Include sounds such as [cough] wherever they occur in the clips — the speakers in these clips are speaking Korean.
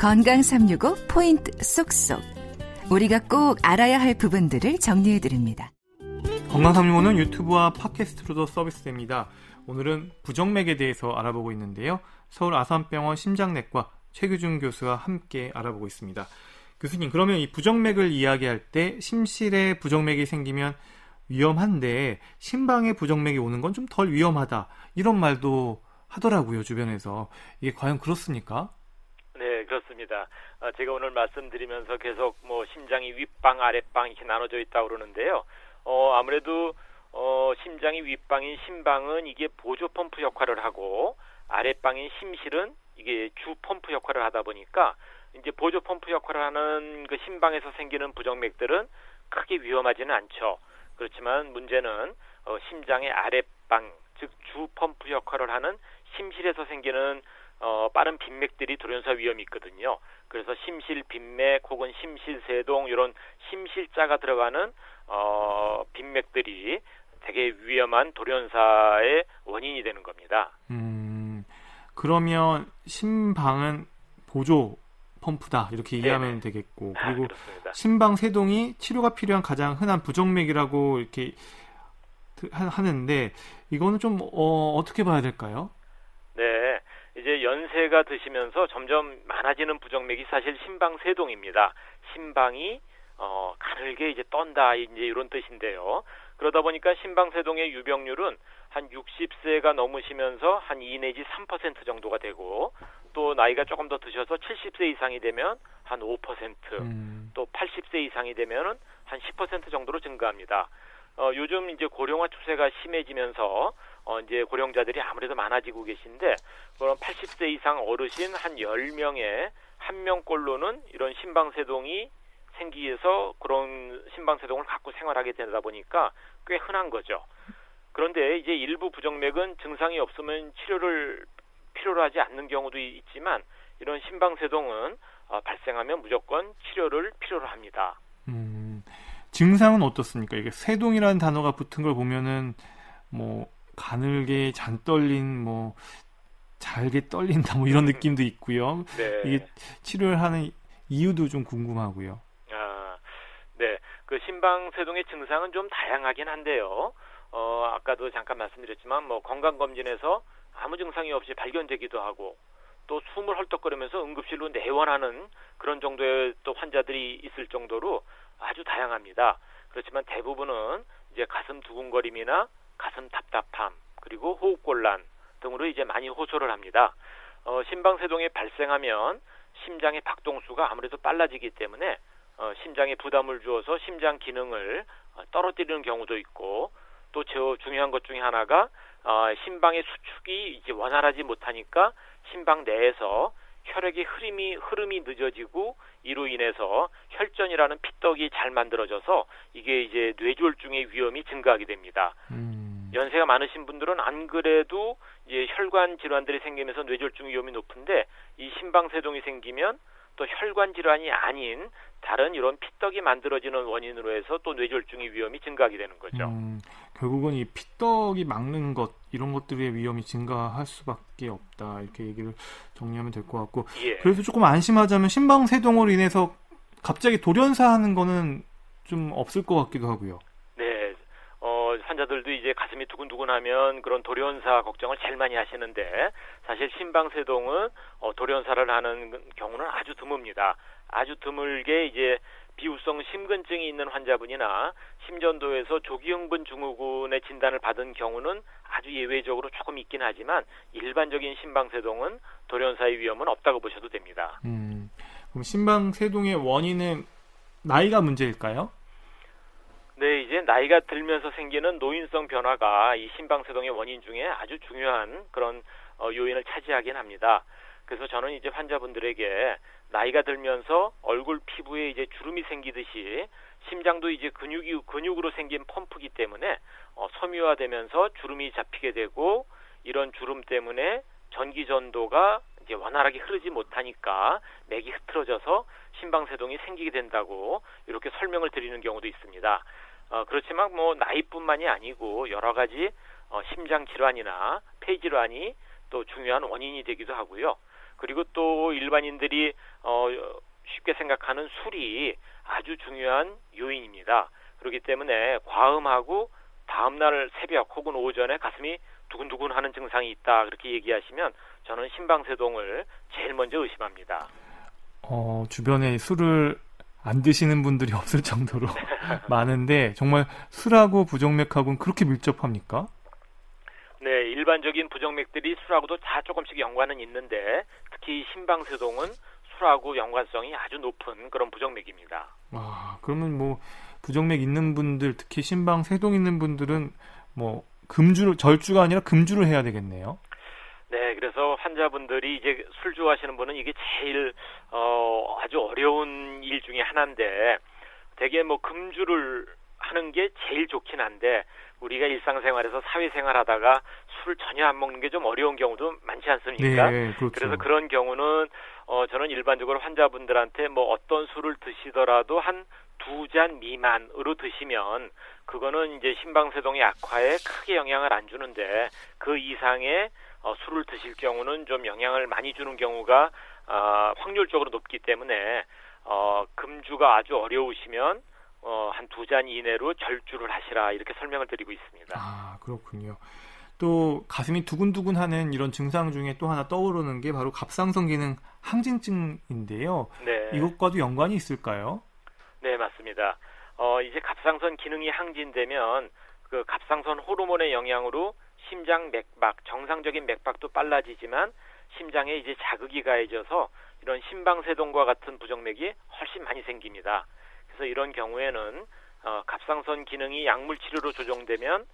건강 365 포인트 쏙쏙. 우리가 꼭 알아야 할 부분들을 정리해 드립니다. 건강 365는 유튜브와 팟캐스트로도 서비스됩니다. 오늘은 부정맥에 대해서 알아보고 있는데요. 서울 아산병원 심장내과 최규준 교수와 함께 알아보고 있습니다. 교수님, 그러면 이 부정맥을 이야기할 때 심실에 부정맥이 생기면 위험한데 심방에 부정맥이 오는 건 좀 덜 위험하다. 이런 말도 하더라고요, 주변에서. 이게 과연 그렇습니까? 네, 그렇습니다. 아, 제가 오늘 말씀드리면서 계속 뭐 심장이 윗방, 아랫방 이렇게 나눠져 있다고 그러는데요. 어, 아무래도 어, 심장이 윗방인 심방은 이게 보조 펌프 역할을 하고 아랫방인 심실은 이게 주 펌프 역할을 하다 보니까 이제 보조 펌프 역할을 하는 그 심방에서 생기는 부정맥들은 크게 위험하지는 않죠. 그렇지만 문제는 어, 심장의 아랫방 즉 주 펌프 역할을 하는 심실에서 생기는 어, 빠른 빈맥들이 돌연사 위험이 있거든요. 그래서 심실 빈맥 혹은 심실 세동 이런 심실자가 들어가는 어, 빈맥들이 되게 위험한 돌연사의 원인이 되는 겁니다. 음, 그러면 심방은 보조 펌프다 이렇게 이해하면 되겠고 아, 그리고 그렇습니다. 심방 세동이 치료가 필요한 가장 흔한 부정맥이라고 이렇게 하- 하는데 이거는 좀 어, 어떻게 봐야 될까요? 네. 이제 연세가 드시면서 점점 많아지는 부정맥이 사실 심방 세동입니다. 심방이 어, 가늘게 이제 떤다 이제 이런 뜻인데요. 그러다 보니까 심방 세동의 유병률은 한 60세가 넘으시면서 한 2 내지 3% 정도가 되고 또 나이가 조금 더 드셔서 70세 이상이 되면 한 5%, 음, 또 80세 이상이 되면은 한 10% 정도로 증가합니다. 어, 요즘 이제 고령화 추세가 심해지면서 어, 이제 고령자들이 아무래도 많아지고 계신데 그런 80세 이상 어르신 한 10명에 한 명꼴로는 이런 심방세동이 생기해서 그런 심방세동을 갖고 생활하게 되다 보니까 꽤 흔한 거죠. 그런데 이제 일부 부정맥은 증상이 없으면 치료를 필요로 하지 않는 경우도 있지만 이런 심방세동은 어, 발생하면 무조건 치료를 필요로 합니다. 음, 증상은 어떻습니까? 이게 세동이라는 단어가 붙은 걸 보면은 뭐 가늘게 잔 떨린 뭐 잘게 떨린다 뭐 이런 느낌도 있고요. 네. 이게 치료를 하는 이유도 좀 궁금하고요. 아, 네. 그 심방세동의 증상은 좀 다양하긴 한데요. 어, 아까도 잠깐 말씀드렸지만 뭐 건강 검진에서 아무 증상이 없이 발견되기도 하고 또 숨을 헐떡거리면서 응급실로 내원하는 그런 정도의 또 환자들이 있을 정도로 아주 다양합니다. 그렇지만 대부분은 이제 가슴 두근거림이나 가슴 답답함 그리고 호흡곤란 등으로 이제 많이 호소를 합니다. 어, 심방세동이 발생하면 심장의 박동수가 아무래도 빨라지기 때문에 어, 심장에 부담을 주어서 심장 기능을 어, 떨어뜨리는 경우도 있고 또저 중요한 것 중에 하나가 어, 심방의 수축이 이제 원활하지 못하니까 심방 내에서 혈액의 흐름이 흐름이 늦어지고 이로 인해서 혈전이라는 피떡이 잘 만들어져서 이게 이제 뇌졸중의 위험이 증가하게 됩니다. 음, 연세가 많으신 분들은 안 그래도 이제 혈관 질환들이 생기면서 뇌졸중 위험이 높은데 이 심방세동이 생기면 또 혈관 질환이 아닌 다른 이런 피떡이 만들어지는 원인으로 해서 또 뇌졸중의 위험이 증가하게 되는 거죠. 음, 결국은 이 피떡이 막는 것 이런 것들의 위험이 증가할 수밖에 없다 이렇게 얘기를 정리하면 될 것 같고 예. 그래서 조금 안심하자면 심방세동으로 인해서 갑자기 돌연사하는 거는 좀 없을 것 같기도 하고요. 환자들도 이제 가슴이 두근두근하면 그런 돌연사 걱정을 제일 많이 하시는데 사실 심방세동은 어, 돌연사를 하는 경우는 아주 드뭅니다. 아주 드물게 이제 비우성 심근증이 있는 환자분이나 심전도에서 조기흥분 증후군의 진단을 받은 경우는 아주 예외적으로 조금 있긴 하지만 일반적인 심방세동은 돌연사의 위험은 없다고 보셔도 됩니다. 음, 그럼 심방세동의 원인은 나이가 문제일까요? 네, 이제 나이가 들면서 생기는 노인성 변화가 이 심방세동의 원인 중에 아주 중요한 그런 어, 요인을 차지하긴 합니다. 그래서 저는 이제 환자분들에게 나이가 들면서 얼굴 피부에 이제 주름이 생기듯이 심장도 이제 근육이 근육으로 생긴 펌프기 때문에 어, 섬유화되면서 주름이 잡히게 되고 이런 주름 때문에 전기 전도가 이제 원활하게 흐르지 못하니까 맥이 흐트러져서 심방세동이 생기게 된다고 이렇게 설명을 드리는 경우도 있습니다. 어, 그렇지만 뭐 나이뿐만이 아니고 여러 가지 어, 심장 질환이나 폐 질환이 또 중요한 원인이 되기도 하고요. 그리고 또 일반인들이 어, 쉽게 생각하는 술이 아주 중요한 요인입니다. 그렇기 때문에 과음하고 다음날 새벽 혹은 오전에 가슴이 두근두근 하는 증상이 있다 그렇게 얘기하시면 저는 심방세동을 제일 먼저 의심합니다. 어, 주변에 술을 안 드시는 분들이 [laughs] 없을 정도로 [laughs] 많은데 정말 술하고 부정맥하고는 그렇게 밀접합니까? 네, 일반적인 부정맥들이 술하고도 다 조금씩 연관은 있는데 특히 심방세동은 술하고 연관성이 아주 높은 그런 부정맥입니다. 아, 그러면 뭐 부정맥 있는 분들, 특히 심방세동 있는 분들은 뭐 금주를 절주가 아니라 금주를 해야 되겠네요. 네, 그래서 환자분들이 이제 술 좋아하시는 분은 이게 제일 어 아주 어려운 일 중에 하나인데 대개 뭐 금주를 하는 게 제일 좋긴 한데 우리가 일상생활에서 사회생활 하다가 술 전혀 안 먹는 게 좀 어려운 경우도 많지 않습니까? 네, 그렇죠. 그래서 그런 경우는 어 저는 일반적으로 환자분들한테 뭐 어떤 술을 드시더라도 한 두 잔 미만으로 드시면 그거는 이제 심방세동의 악화에 크게 영향을 안 주는데 그 이상의 어, 술을 드실 경우는 좀 영향을 많이 주는 경우가 어, 확률적으로 높기 때문에 어, 금주가 아주 어려우시면 어, 한 두 잔 이내로 절주를 하시라 이렇게 설명을 드리고 있습니다. 아 그렇군요. 또 가슴이 두근두근하는 이런 증상 중에 또 하나 떠오르는 게 바로 갑상선 기능 항진증인데요. 네. 이것과도 연관이 있을까요? 네, 맞습니다. 어, 이제 갑상선 기능이 항진되면 그 갑상선 호르몬의 영향으로 심장 맥박, 정상적인 맥박도 빨라지지만 심장에 이제 자극이 가해져서 이런 심방세동과 같은 부정맥이 훨씬 많이 생깁니다. 그래서 이런 경우에는 어, 갑상선 기능이 약물 치료로 조정되면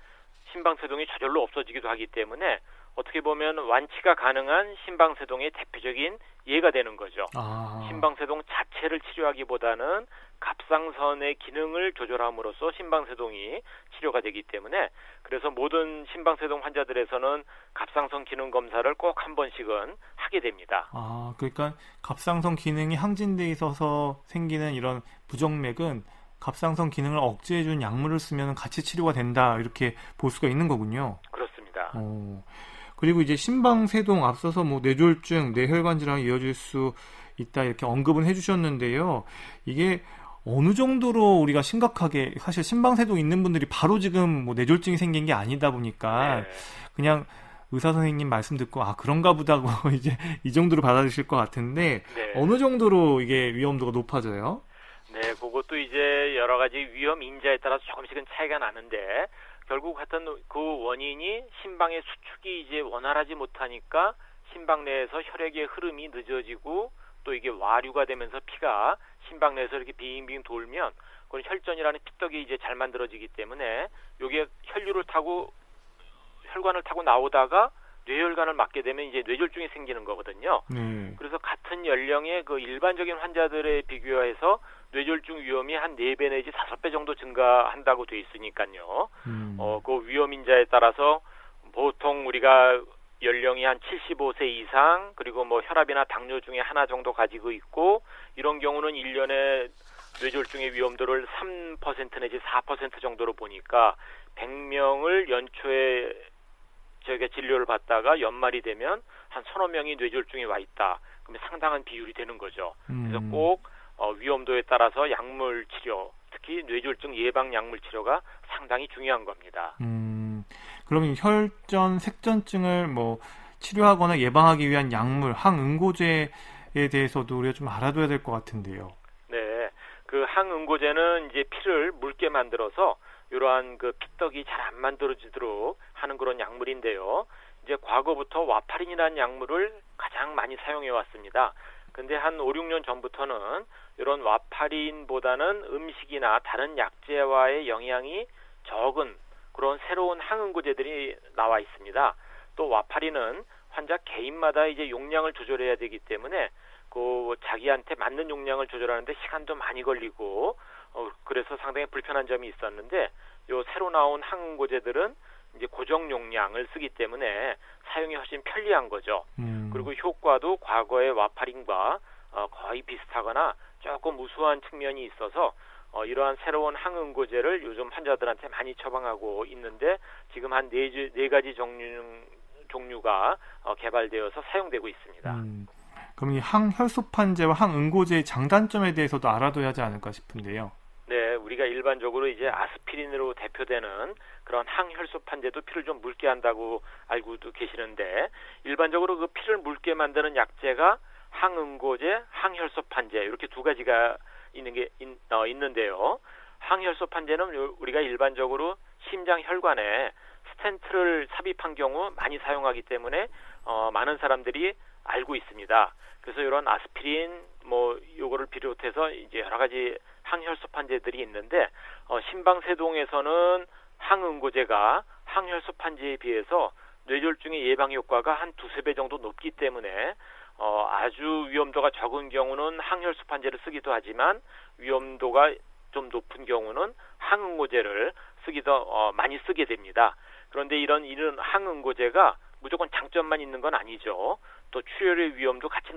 심방세동이 저절로 없어지기도 하기 때문에 어떻게 보면 완치가 가능한 심방세동의 대표적인 예가 되는 거죠. 아, 심방세동 자체를 치료하기보다는 갑상선의 기능을 조절함으로써 심방세동이 치료가 되기 때문에 그래서 모든 심방세동 환자들에서는 갑상선 기능 검사를 꼭 한 번씩은 하게 됩니다. 아, 그러니까 갑상선 기능이 항진돼 있어서 생기는 이런 부정맥은 갑상선 기능을 억제해 준 약물을 쓰면 같이 치료가 된다 이렇게 볼 수가 있는 거군요. 그렇습니다. 어, 그리고 이제 심방세동 앞서서 뭐 뇌졸중, 뇌혈관 질환이 이어질 수 있다 이렇게 언급은 해주셨는데요. 이게 어느 정도로 우리가 심각하게 사실 심방세동 있는 분들이 바로 지금 뭐 뇌졸중이 생긴 게 아니다 보니까 네. 그냥 의사 선생님 말씀 듣고 아 그런가 보다고 [laughs] 이제 이 정도로 받아들이실 것 같은데 네. 어느 정도로 이게 위험도가 높아져요? 네, 그것도 이제 여러 가지 위험 인자에 따라서 조금씩은 차이가 나는데 결국 하여튼 그 원인이 심방의 수축이 이제 원활하지 못하니까 심방 내에서 혈액의 흐름이 늦어지고 또 이게 와류가 되면서 피가 심방 내에서 이렇게 빙빙 돌면 그건 혈전이라는 피떡이 이제 잘 만들어지기 때문에 요게 혈류를 타고 혈관을 타고 나오다가 뇌혈관을 맞게 되면 이제 뇌졸중이 생기는 거거든요. 네. 그래서 같은 연령의 그 일반적인 환자들에 비교해서 뇌졸중 위험이 한 4배 내지 5배 정도 증가한다고 돼 있으니까요. 음. 어, 그 위험 인자에 따라서 보통 우리가 연령이 한 75세 이상 그리고 뭐 혈압이나 당뇨 중에 하나 정도 가지고 있고 이런 경우는 1년에 뇌졸중의 위험도를 3% 내지 4% 정도로 보니까 100명을 연초에 저희가 진료를 받다가 연말이 되면 한 서너 명이 뇌졸중에 와 있다. 그러면 상당한 비율이 되는 거죠. 그래서 음. 꼭 어, 위험도에 따라서 약물 치료, 특히 뇌졸중 예방 약물 치료가 상당히 중요한 겁니다. 음, 그러면 혈전, 색전증을 뭐 치료하거나 예방하기 위한 약물, 항응고제에 대해서도 우리가 좀 알아둬야 될 것 같은데요. 네, 그 항응고제는 이제 피를 묽게 만들어서 이러한 그 피떡이 잘 안 만들어지도록 하는 그런 약물인데요. 이제 과거부터 와파린이라는 약물을 가장 많이 사용해 왔습니다. 근데 한 5, 6년 전부터는 이런 와파린보다는 음식이나 다른 약재와의 영향이 적은 그런 새로운 항응고제들이 나와 있습니다. 또 와파린은 환자 개인마다 이제 용량을 조절해야 되기 때문에 그 자기한테 맞는 용량을 조절하는데 시간도 많이 걸리고 어 그래서 상당히 불편한 점이 있었는데 요 새로 나온 항응고제들은 이제 고정 용량을 쓰기 때문에 사용이 훨씬 편리한 거죠. 음, 그리고 효과도 과거의 와파린과 어, 거의 비슷하거나 조금 우수한 측면이 있어서 어, 이러한 새로운 항응고제를 요즘 환자들한테 많이 처방하고 있는데 지금 한네 가지 종류 종류가 어, 개발되어서 사용되고 있습니다. 음, 그럼 이 항혈소판제와 항응고제의 장단점에 대해서도 알아둬야 하지 않을까 싶은데요. 네, 우리가 일반적으로 이제 아스피린으로 대표되는 그런 항혈소판제도 피를 좀 묽게 한다고 알고도 계시는데 일반적으로 그 피를 묽게 만드는 약제가 항응고제, 항혈소판제 이렇게 두 가지가 있는 게 있, 어, 있는데요. 항혈소판제는 우리가 일반적으로 심장 혈관에 스텐트를 삽입한 경우 많이 사용하기 때문에 어, 많은 사람들이 알고 있습니다. 그래서 이런 아스피린 뭐 요거를 비롯해서 이제 여러 가지 항혈소판제들이 있는데 어, 심방세동에서는 항응고제가 항혈소 판제에 비해서 뇌졸중의 예방 효과가 한 두세 배 정도 높기 때문에 어, 아주 위험도가 적은 경우는 항혈소 판제를 쓰기도 하지만 위험도가 좀 높은 경우는 항응고제를 쓰기도 어, 많이 쓰게 됩니다. 그런데 이런 이런 항응고제가 무조건 장점만 있는 건 아니죠. 또 출혈의 위험도 같이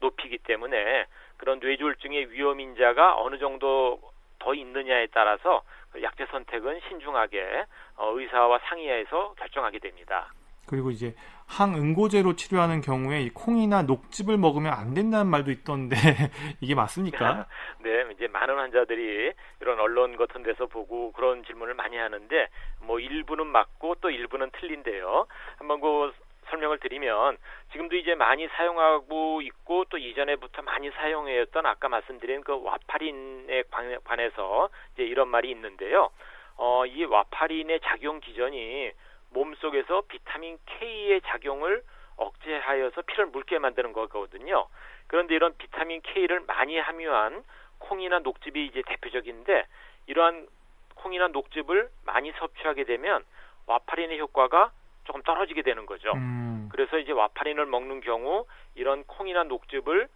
높이기 때문에 그런 뇌졸중의 위험 인자가 어느 정도 더 있느냐에 따라서 그 약제 선택은 신중하게 어, 의사와 상의해서 결정하게 됩니다. 그리고 이제 항응고제로 치료하는 경우에 이 콩이나 녹즙을 먹으면 안 된다는 말도 있던데 [laughs] 이게 맞습니까? [laughs] 네, 이제 많은 환자들이 이런 언론 같은 데서 보고 그런 질문을 많이 하는데 뭐 일부는 맞고 또 일부는 틀린데요. 한번 그 설명을 드리면 지금도 이제 많이 사용하고 있고 또 이전에부터 많이 사용해왔던 아까 말씀드린 그 와파린에 관해서 이제 이런 말이 있는데요. 어, 이 와파린의 작용 기전이 몸속에서 비타민 K의 작용을 억제하여서 피를 묽게 만드는 거거든요. 그런데 이런 비타민 K를 많이 함유한 콩이나 녹즙이 이제 대표적인데 이러한 콩이나 녹즙을 많이 섭취하게 되면 와파린의 효과가 조금 떨어지게 되는 거죠. 음. 그래서 이제 와파린을 먹는 경우 이런 콩이나 녹즙을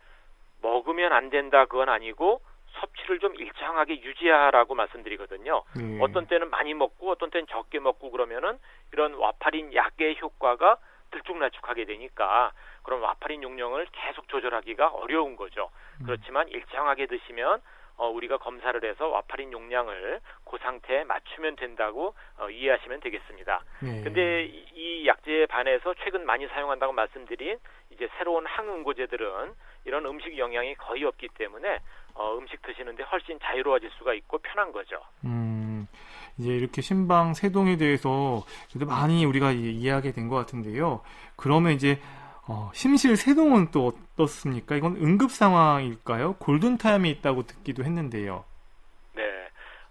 먹으면 안 된다 그건 아니고 섭취를 좀 일정하게 유지하라고 말씀드리거든요. 네. 어떤 때는 많이 먹고 어떤 때는 적게 먹고 그러면은 이런 와파린 약의 효과가 들쭉날쭉하게 되니까 그런 와파린 용량을 계속 조절하기가 어려운 거죠. 음. 그렇지만 일정하게 드시면 어, 우리가 검사를 해서 와파린 용량을 그 상태에 맞추면 된다고 어, 이해하시면 되겠습니다. 네. 근데 이, 이 약제에 반해서 최근 많이 사용한다고 말씀드린 이제 새로운 항응고제들은 이런 음식 영양이 거의 없기 때문에 어, 음식 드시는데 훨씬 자유로워질 수가 있고 편한 거죠. 음, 이제 이렇게 신방 세동에 대해서 그래도 많이 우리가 이해하게 된 것 같은데요. 그러면 이제 어, 심실 세동은 또 어떻습니까? 이건 응급 상황일까요? 골든타임이 있다고 듣기도 했는데요. 네.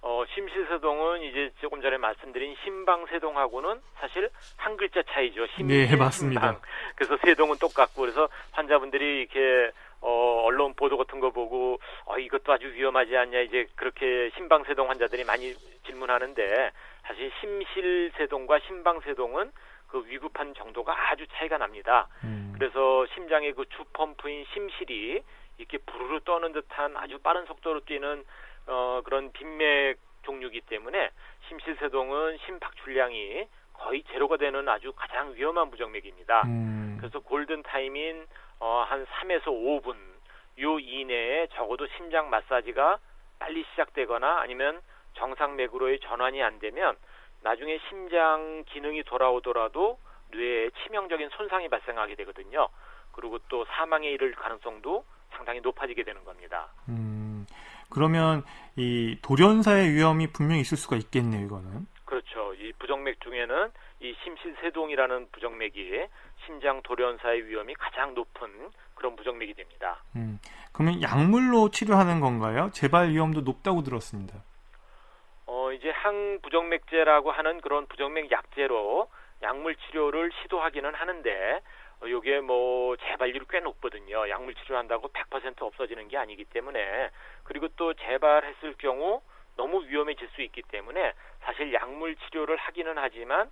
어, 심실세동은 이제 조금 전에 말씀드린 심방세동하고는 사실 한 글자 차이죠. 심실, 네, 맞습니다. 그래서 세동은 똑같고 그래서 환자분들이 이렇게 어, 언론 보도 같은 거 보고 어, 이것도 아주 위험하지 않냐 이제 그렇게 심방세동 환자들이 많이 질문하는데 사실 심실세동과 심방세동은 그 위급한 정도가 아주 차이가 납니다. 음. 그래서 심장의 그 주펌프인 심실이 이렇게 부르르 떠는 듯한 아주 빠른 속도로 뛰는 어, 그런 빈맥 종류이기 때문에 심실세동은 심박출량이 거의 제로가 되는 아주 가장 위험한 부정맥입니다. 음. 그래서 골든 타임인 어, 한 3에서 5분 요 이내에 적어도 심장 마사지가 빨리 시작되거나 아니면 정상 맥으로의 전환이 안 되면 나중에 심장 기능이 돌아오더라도 뇌에 치명적인 손상이 발생하게 되거든요. 그리고 또 사망에 이를 가능성도 상당히 높아지게 되는 겁니다. 음, 그러면 이 돌연사의 위험이 분명히 있을 수가 있겠네요, 이거는. 그렇죠. 이 부정맥 중에는 이 심실세동이라는 부정맥이 심장 돌연사의 위험이 가장 높은 그런 부정맥이 됩니다. 음, 그러면 약물로 치료하는 건가요? 재발 위험도 높다고 들었습니다. 어, 이제 항부정맥제라고 하는 그런 부정맥 약제로 약물 치료를 시도하기는 하는데 어, 요게 뭐 재발률이 꽤 높거든요. 약물 치료한다고 100% 없어지는 게 아니기 때문에 그리고 또 재발했을 경우 너무 위험해질 수 있기 때문에 사실 약물 치료를 하기는 하지만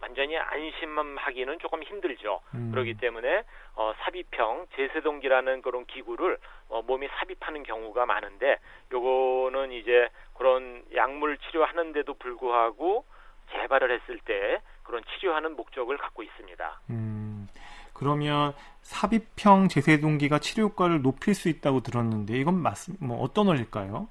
완전히 안심하기는 조금 힘들죠. 음. 그렇기 때문에 어, 삽입형 제세동기라는 그런 기구를 어, 몸에 삽입하는 경우가 많은데 요거는 이제 그런 약물 치료하는데도 불구하고 재발을 했을 때 그런 치료하는 목적을 갖고 있습니다. 음, 그러면 삽입형 제세동기가 치료 효과를 높일 수 있다고 들었는데 이건 맞, 뭐 어떤 원리일까요?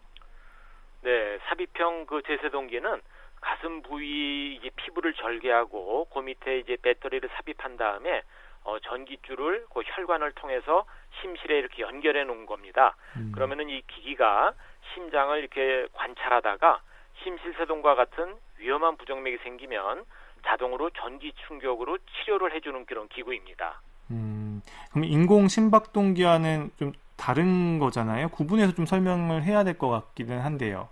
네, 삽입형 그 제세동기는 가슴 부위 이제 피부를 절개하고 그 밑에 이제 배터리를 삽입한 다음에 어, 전기줄을 그 혈관을 통해서 심실에 이렇게 연결해 놓은 겁니다. 음. 그러면은 이 기기가 심장을 이렇게 관찰하다가 심실세동과 같은 위험한 부정맥이 생기면 자동으로 전기 충격으로 치료를 해주는 그런 기구입니다. 음, 그럼 인공 심박동기와는 좀 다른 거잖아요. 구분해서 좀 설명을 해야 될 것 같기는 한데요.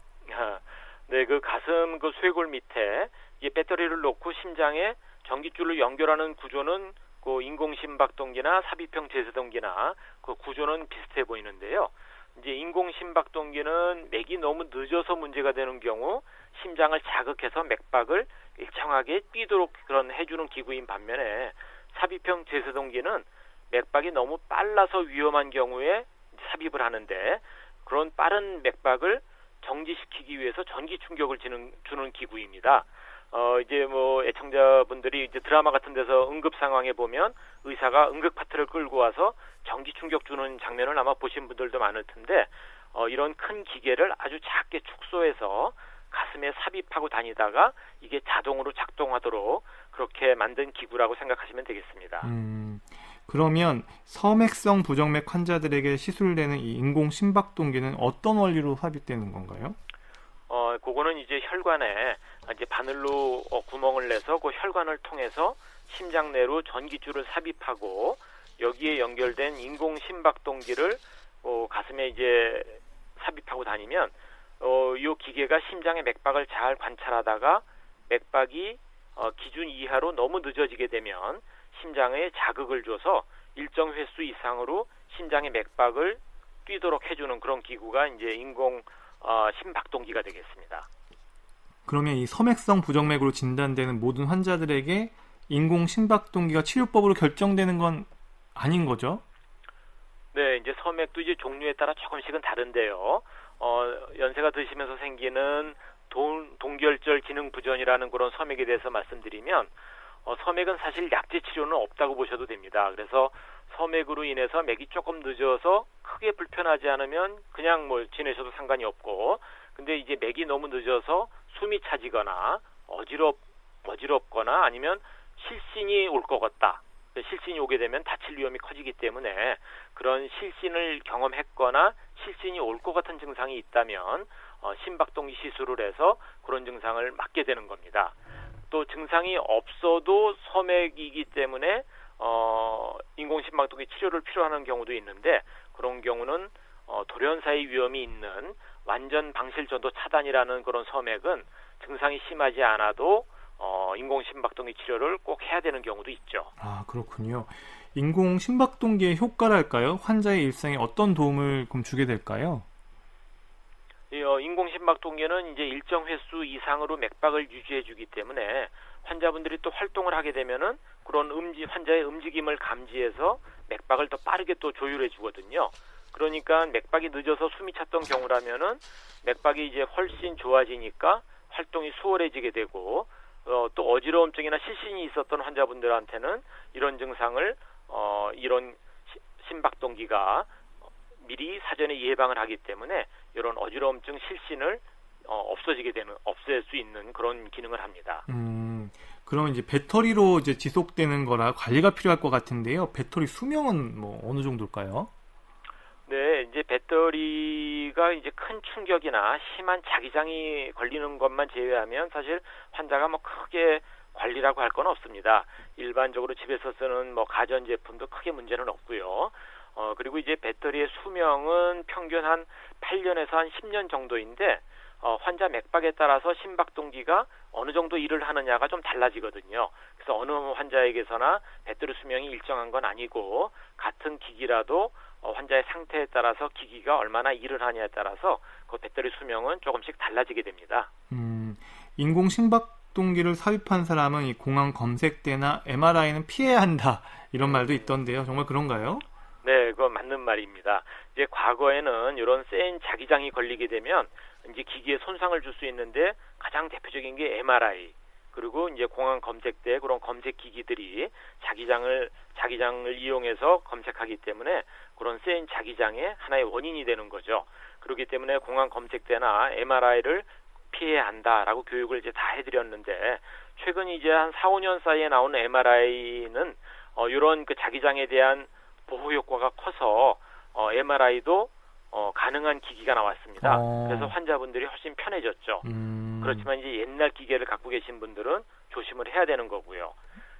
아, 네, 그 가슴 그 쇄골 밑에 이 배터리를 놓고 심장에 전기줄을 연결하는 구조는 그 인공 심박동기나 삽입형 제세동기나 그 구조는 비슷해 보이는데요. 이제 인공 심박동기는 맥이 너무 늦어서 문제가 되는 경우 심장을 자극해서 맥박을 일정하게 뛰도록 그런 해주는 기구인 반면에 삽입형 제세동기는 맥박이 너무 빨라서 위험한 경우에 삽입을 하는데 그런 빠른 맥박을 정지시키기 위해서 전기 충격을 주는, 주는 기구입니다. 어, 이제 뭐 애청자분들이 이제 드라마 같은 데서 응급 상황에 보면 의사가 응급 파트를 끌고 와서 전기 충격 주는 장면을 아마 보신 분들도 많을 텐데 어, 이런 큰 기계를 아주 작게 축소해서 가슴에 삽입하고 다니다가 이게 자동으로 작동하도록 그렇게 만든 기구라고 생각하시면 되겠습니다. 음, 그러면 서맥성 부정맥 환자들에게 시술되는 이 인공 심박동기는 어떤 원리로 삽입되는 건가요? 어, 그거는 이제 혈관에 이제 바늘로 어, 구멍을 내서 그 혈관을 통해서 심장 내로 전기줄을 삽입하고 여기에 연결된 인공 심박동기를 어, 가슴에 이제 삽입하고 다니면 어, 이 기계가 심장의 맥박을 잘 관찰하다가 맥박이 어, 기준 이하로 너무 늦어지게 되면 심장에 자극을 줘서 일정 횟수 이상으로 심장의 맥박을 뛰도록 해주는 그런 기구가 이제 인공 어, 심박동기가 되겠습니다. 그러면 이 서맥성 부정맥으로 진단되는 모든 환자들에게 인공 심박동기가 치료법으로 결정되는 건 아닌 거죠? 네, 이제 서맥도 이제 종류에 따라 조금씩은 다른데요. 어, 연세가 드시면서 생기는 동, 동결절 기능 부전이라는 그런 서맥에 대해서 말씀드리면 어, 서맥은 사실 약제 치료는 없다고 보셔도 됩니다. 그래서 서맥으로 인해서 맥이 조금 늦어서 크게 불편하지 않으면 그냥 뭐 지내셔도 상관이 없고 근데 이제 맥이 너무 늦어서 숨이 차지거나 어지럽 어지럽거나 아니면 실신이 올 것 같다. 실신이 오게 되면 다칠 위험이 커지기 때문에 그런 실신을 경험했거나 실신이 올 것 같은 증상이 있다면 어, 심박동기 시술을 해서 그런 증상을 막게 되는 겁니다. 또 증상이 없어도 소맥이기 때문에 어, 인공심박동기 치료를 필요하는 경우도 있는데 그런 경우는 어, 돌연사의 위험이 있는 완전 방실전도 차단이라는 그런 소맥은 증상이 심하지 않아도 어, 인공심박동기 치료를 꼭 해야 되는 경우도 있죠. 아 그렇군요. 인공심박동기의 효과랄까요? 환자의 일상에 어떤 도움을 좀 주게 될까요? 어, 인공심박동기는 이제 일정 횟수 이상으로 맥박을 유지해주기 때문에 환자분들이 또 활동을 하게 되면은 그런 음지 환자의 움직임을 감지해서 맥박을 더 빠르게 또 조율해 주거든요. 그러니까 맥박이 늦어서 숨이 찼던 경우라면은 맥박이 이제 훨씬 좋아지니까 활동이 수월해지게 되고 어, 또 어지러움증이나 실신이 있었던 환자분들한테는 이런 증상을 어, 이런 심박동기가 미리 사전에 예방을 하기 때문에 이런 어지러움증 실신을 어, 없어지게 되는 없앨 수 있는 그런 기능을 합니다. 음, 그러면 이제 배터리로 이제 지속되는 거라 관리가 필요할 것 같은데요. 배터리 수명은 뭐 어느 정도일까요? 네, 이제 배터리가 이제 큰 충격이나 심한 자기장이 걸리는 것만 제외하면 사실 환자가 뭐 크게 관리라고 할 건 없습니다. 일반적으로 집에서 쓰는 뭐 가전 제품도 크게 문제는 없고요. 어, 그리고 이제 배터리의 수명은 평균 한 8년에서 한 10년 정도인데, 어, 환자 맥박에 따라서 심박동기가 어느 정도 일을 하느냐가 좀 달라지거든요. 그래서 어느 환자에게서나 배터리 수명이 일정한 건 아니고, 같은 기기라도 어, 환자의 상태에 따라서 기기가 얼마나 일을 하냐에 따라서 그 배터리 수명은 조금씩 달라지게 됩니다. 음, 인공 심박동기를 삽입한 사람은 이 공황 검색대나 MRI는 피해야 한다 이런 말도 있던데요. 정말 그런가요? 네, 그건 맞는 말입니다. 이제 과거에는 이런 센 자기장이 걸리게 되면 이제 기기에 손상을 줄 수 있는데 가장 대표적인 게 MRI 그리고 이제 공항 검색대 그런 검색 기기들이 자기장을 자기장을 이용해서 검색하기 때문에 그런 센 자기장의 하나의 원인이 되는 거죠. 그렇기 때문에 공항 검색대나 MRI를 피해야 한다라고 교육을 이제 다 해드렸는데 최근 이제 한 4, 5년 사이에 나온 MRI는 어, 이런 그 자기장에 대한 보호 효과가 커서 어, MRI도 어, 가능한 기기가 나왔습니다. 어. 그래서 환자분들이 훨씬 편해졌죠. 음. 그렇지만 이제 옛날 기계를 갖고 계신 분들은 조심을 해야 되는 거고요.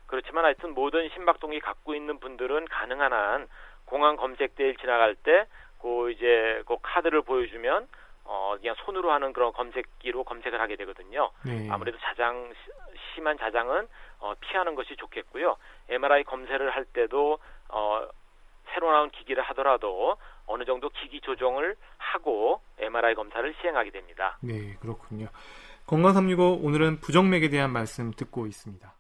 그렇지만 하여튼 모든 심박동기 갖고 있는 분들은 가능한 한 공항 검색대를 지나갈 때 그 이제 그 카드를 보여주면 어 그냥 손으로 하는 그런 검색기로 검색을 하게 되거든요. 네. 아무래도 자장 시- 심한 자장은 어, 피하는 것이 좋겠고요. MRI 검사를 할 때도 어, 새로 나온 기기를 하더라도 어느 정도 기기 조정을 하고 MRI 검사를 시행하게 됩니다. 네, 그렇군요. 건강365 오늘은 부정맥에 대한 말씀 듣고 있습니다.